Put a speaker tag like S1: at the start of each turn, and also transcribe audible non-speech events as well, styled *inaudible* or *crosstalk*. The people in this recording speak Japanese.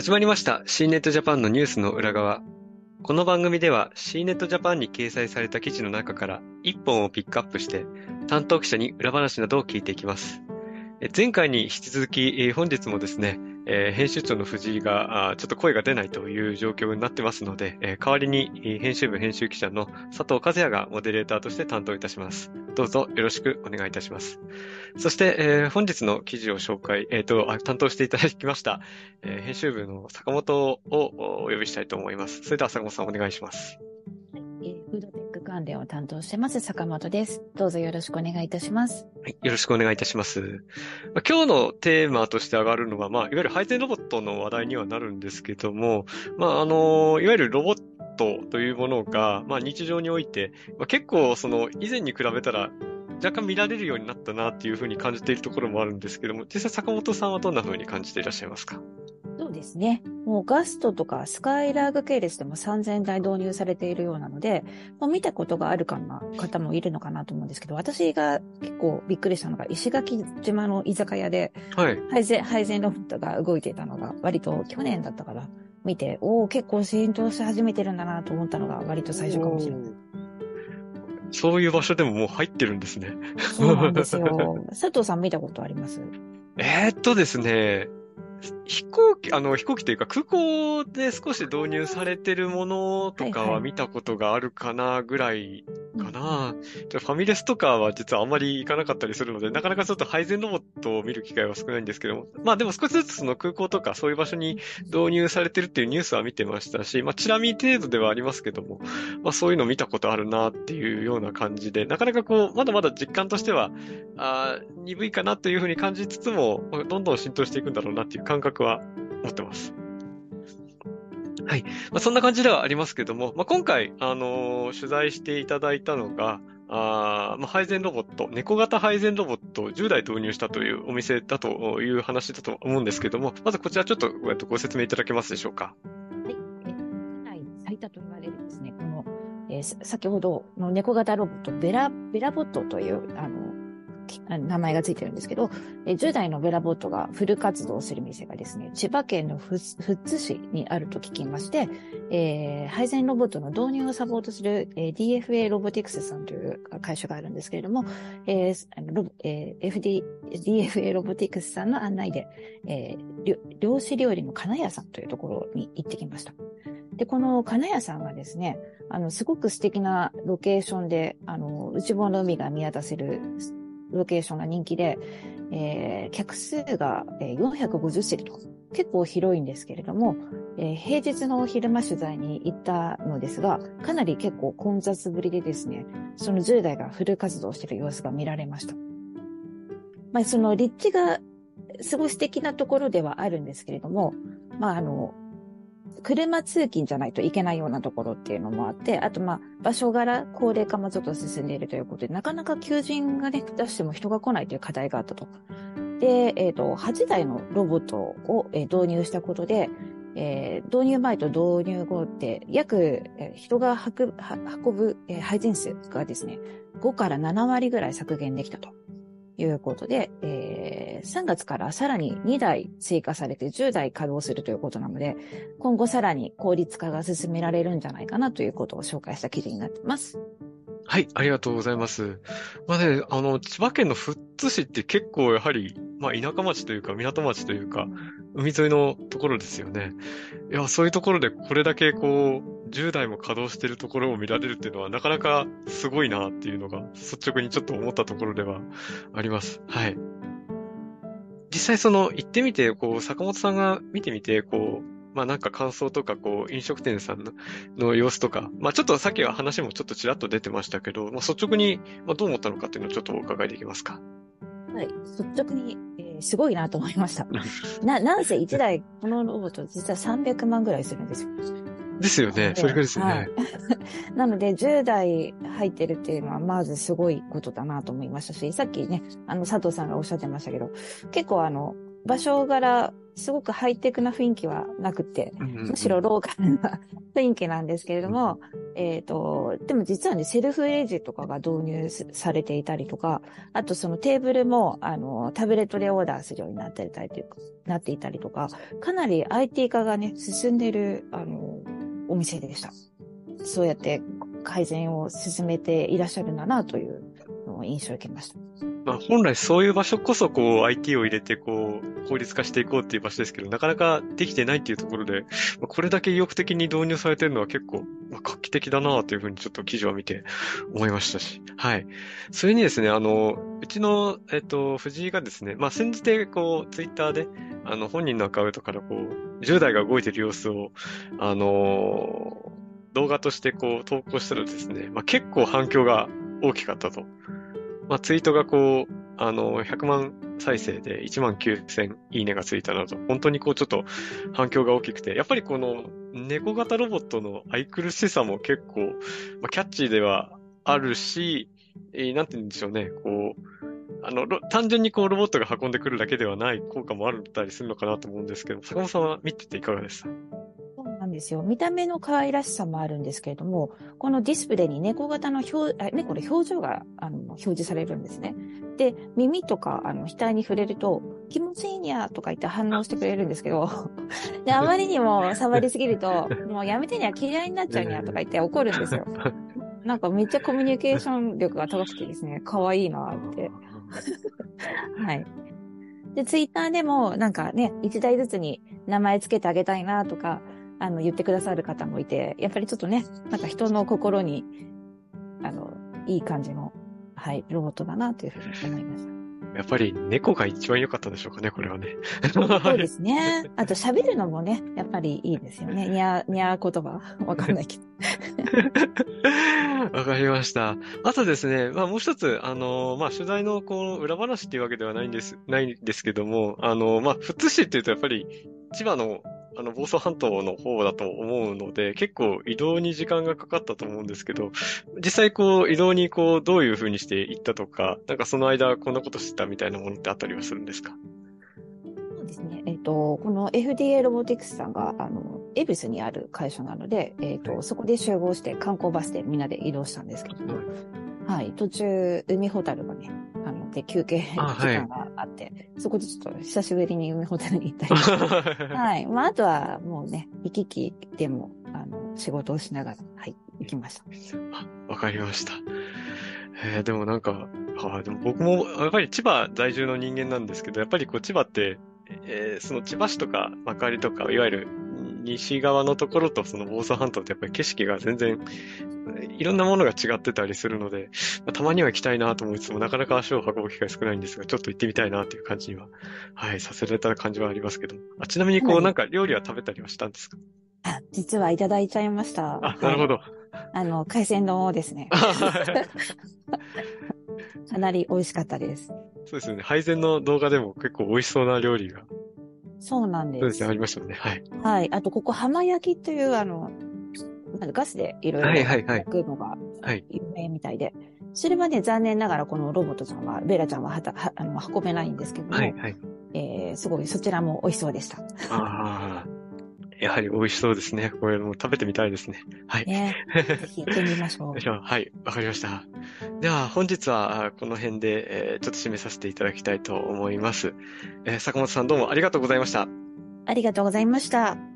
S1: 始まりました C ネットジャパンのニュースの裏側。この番組では C ネットジャパンに掲載された記事の中から1本をピックアップして担当記者に裏話などを聞いていきます。前回に引き続き本日もですね、えー、編集長の藤井がちょっと声が出ないという状況になってますので、えー、代わりに編集部編集記者の佐藤和也がモデレーターとして担当いたします。どうぞよろしくお願いいたします。そして、えー、本日の記事を紹介、えっ、と担当していただきました、え編集部の坂本をお呼びしたいと思います。それでは坂本さんお願いします。
S2: 関連を担当してます、坂本です。どうぞよろしくお願いいたします。
S1: はい、よろしくお願いいたします。まあ、今日のテーマとして上がるのは、まあ、いわゆる配膳ロボットの話題にはなるんですけども、まあ、あの、いわゆるロボットというものが、まあ、日常において、まあ、結構、その、以前に比べたら、若干見られるようになったなっていうふうに感じているところもあるんですけども、実際坂本さんはどんなふうに感じていらっしゃいますか？
S2: ですね。もうガストとかスカイラーグ系列でも3000台導入されているようなので、もう見たことがあるかな方もいるのかなと思うんですけど、私が結構びっくりしたのが石垣島の居酒屋で、はい。配膳、配膳ロボットが動いていたのが割と去年だったから見て、おお結構浸透し始めてるんだなと思ったのが割と最初かもしれない。
S1: そういう場所でももう入ってるんですね。
S2: そうなんですよ。*laughs* 佐藤さん見たことあります？
S1: えー、っとですね、飛行機、あの、飛行機というか空港で少し導入されてるものとかは見たことがあるかなぐらいかな。はいはい、ファミレスとかは実はあんまり行かなかったりするので、なかなかちょっと配膳ロボットを見る機会は少ないんですけども、まあでも少しずつその空港とかそういう場所に導入されてるっていうニュースは見てましたし、まあチラ見程度ではありますけども、まあそういうの見たことあるなっていうような感じで、なかなかこう、まだまだ実感としては、あ鈍いかなというふうに感じつつも、どんどん浸透していくんだろうなっていう感覚は持ってます。はい。まあ、そんな感じではありますけども、まあ、今回、あのー、取材していただいたのが、あまあ、配膳ロボット、猫型配膳ロボットを10台導入したというお店だという話だと思うんですけども、まずこちらちょっとご説明いただけますでしょうか。はい。
S2: 国内最多と言われるですね、この、えー、先ほどの猫型ロボット、ベラ、ベラボットという、あの、名前がついてるんですけど、10台のベラボットがフル稼働する店がですね、千葉県の富津市にあると聞きまして、えー、配膳ロボットの導入をサポートする、えー、DFA ロボティクスさんという会社があるんですけれども、えーえー、FD、DFA ロボティクスさんの案内で、えー、漁師料理の金谷さんというところに行ってきました。で、この金谷さんがですね、あの、すごく素敵なロケーションで、あの、内房の海が見渡せるロケーションが人気で、えー、客数が450席と結構広いんですけれども、えー、平日の昼間取材に行ったのですが、かなり結構混雑ぶりでですね、その10代がフル活動している様子が見られました。まあ、その立地がすごい素敵なところではあるんですけれども、まあ、あの、車通勤じゃないといけないようなところっていうのもあって、あとまあ場所柄、高齢化もちょっと進んでいるということで、なかなか求人がね、出しても人が来ないという課題があったと。で、えっ、ー、と、8台のロボットを、え導入したことで、えー、導入前と導入後って、約、えー、人が運ぶ、運ぶ、えー、配膳数がですね、5から7割ぐらい削減できたと。いうことで、えー、3月からさらに2台追加されて10台稼働するということなので、今後さらに効率化が進められるんじゃないかなということを紹介した記事になっています。
S1: はい、ありがとうございます。まあね、あの、千葉県の富津市って結構やはり、まあ田舎町というか港町というか、海沿いのところですよね。いや、そういうところでこれだけこう、10代も稼働してるところを見られるっていうのはなかなかすごいなっていうのが率直にちょっと思ったところではあります。はい。実際その行ってみて、こう、坂本さんが見てみて、こう、まあなんか感想とか、こう、飲食店さんの様子とか、まあちょっとさっきは話もちょっとちらっと出てましたけど、まあ率直にまあどう思ったのかっていうのをちょっとお伺いできますか？
S2: はい。率直に、えー、すごいなと思いました。な、なんせ1台、このロボット実は300万ぐらいするんですよ。
S1: ですよね。それぐらいですよね。はい、*laughs*
S2: なので、10代入ってるっていうのは、まずすごいことだなと思いましたし、さっきね、あの、佐藤さんがおっしゃってましたけど、結構あの、場所柄、すごくハイテクな雰囲気はなくて、むしろローカルな雰囲気なんですけれども、えっ、と、でも実はね、セルフレジとかが導入すされていたりとか、あとそのテーブルも、あの、タブレットでオーダーするようになっていたりというか、なっていたりとか、かなり IT 化がね、進んでいる、あの、お店でした。そうやって改善を進めていらっしゃるんだなというのを印象を受けました。
S1: まあ、本来そういう場所こそこう IT を入れてこう効率化していこうっていう場所ですけど、なかなかできてないっていうところで、これだけ意欲的に導入されてるのは結構、画期的だなというふうにちょっと記事を見て思いましたし。はい。それにですね、あの、うちの、えっと、藤井がですね、まあ、先日でこう、ツイッターで、あの、本人のアカウントからこう、10代が動いてる様子を、あの動画としてこう、投稿したらですね、まあ、結構反響が大きかったと。まあ、ツイートがこう、あの、100万再生で1万9000いいねがついたなど、本当にこうちょっと反響が大きくて、やっぱりこの猫型ロボットの愛くるしさも結構、まあ、キャッチーではあるし、えーなんて言うんでしょうね、こう、あの、単純にこうロボットが運んでくるだけではない効果もあったりするのかなと思うんですけど、坂本さんは見てていかがでした？
S2: ですよ。見た目の可愛らしさもあるんですけれども、このディスプレイに猫型の表、あ猫の表情があの表示されるんですね。で、耳とかあの額に触れると、気持ちいいにゃとか言って反応してくれるんですけど、*laughs* で、あまりにも触りすぎると、もうやめてにゃ嫌いになっちゃうにゃとか言って怒るんですよ。なんかめっちゃコミュニケーション力が高くてですね、可愛いなって。*laughs* はい。で、ツイッターでも、なんかね、一台ずつに名前つけてあげたいなとか、あの、言ってくださる方もいて、やっぱりちょっとね、なんか人の心に、あの、いい感じの、はい、ロボットだなというふうに思いました。
S1: やっぱり猫が一番良かったでしょうかね、これはね。
S2: そうですね。*laughs* あと喋るのもね、やっぱりいいですよね。にゃー、にゃー言葉。わかんないけど。*laughs*
S1: わかりました。あとですね、まあもう一つ、あの、まあ取材のこう裏話っていうわけではないんです、ないんですけども、あの、まあ富津市っていうとやっぱり千葉のあの房総半島の方だと思うので、結構移動に時間がかかったと思うんですけど、実際こう移動にこうどういう風にして行ったとか、なんかその間こんなことしてたみたいなものってあったりはするんですか？
S2: そうですね。えっ、と、この FDA ロボティクスさんが、あの、恵比寿にある会社なので、えっ、と、
S1: はい。
S2: そこで集合して観光バスでみんなで移動したんですけども、はい、途中、海ホタルがね、あの、で、休憩時間があって、そこでちょっと久しぶりに海ホタルに行ったり *laughs* はい。まあ、あとはもうね、行き来でも、あの、仕事をしながら、はい、行きました。
S1: あわかりました。えー、でもなんか、あでも僕もやっぱり千葉在住の人間なんですけど、やっぱりこう千葉って、えーその千葉市とか幕張とか、いわゆる西側のところとその房総半島ってやっぱり景色が全然、いろんなものが違ってたりするので、まあたまには行きたいなと思いつつも、なかなか足を運ぶ機会少ないんですが、ちょっと行ってみたいなという感じには、はい、させられた感じはありますけど。あちなみにこう、
S2: はい
S1: なんか料理は食べたりはしたんですか？
S2: あ、実はいただいちゃいました。
S1: あ、なるほ
S2: はい
S1: ど。
S2: あの、海鮮丼をですね、*laughs* かなり美味しかったです。
S1: そうですよね。配膳の動画でも結構美味しそうな料理が、
S2: そうなんです。
S1: そうですね、ありましたね。はい。
S2: はい。あと、ここ、浜焼きという、あの、なんかガスでいろいろ
S1: はいはいはい
S2: 焼くのが
S1: はい
S2: 有名みたいで、それはね、残念ながらこのロボットちゃんは、ベラちゃんははたはあの運べないんですけども、
S1: はい、はい。
S2: えー、すごいそちらも美味しそうでした。
S1: ああ、やはり美味しそうですね。これも食べてみたいですね。はい。
S2: ね。ぜひ行ってみましょう *laughs*
S1: はい、わかりました。では、本日はあこの辺で、えーちょっと締めさせていただきたいと思います。えー坂本さんどうもありがとうございました。
S2: ありがとうございました。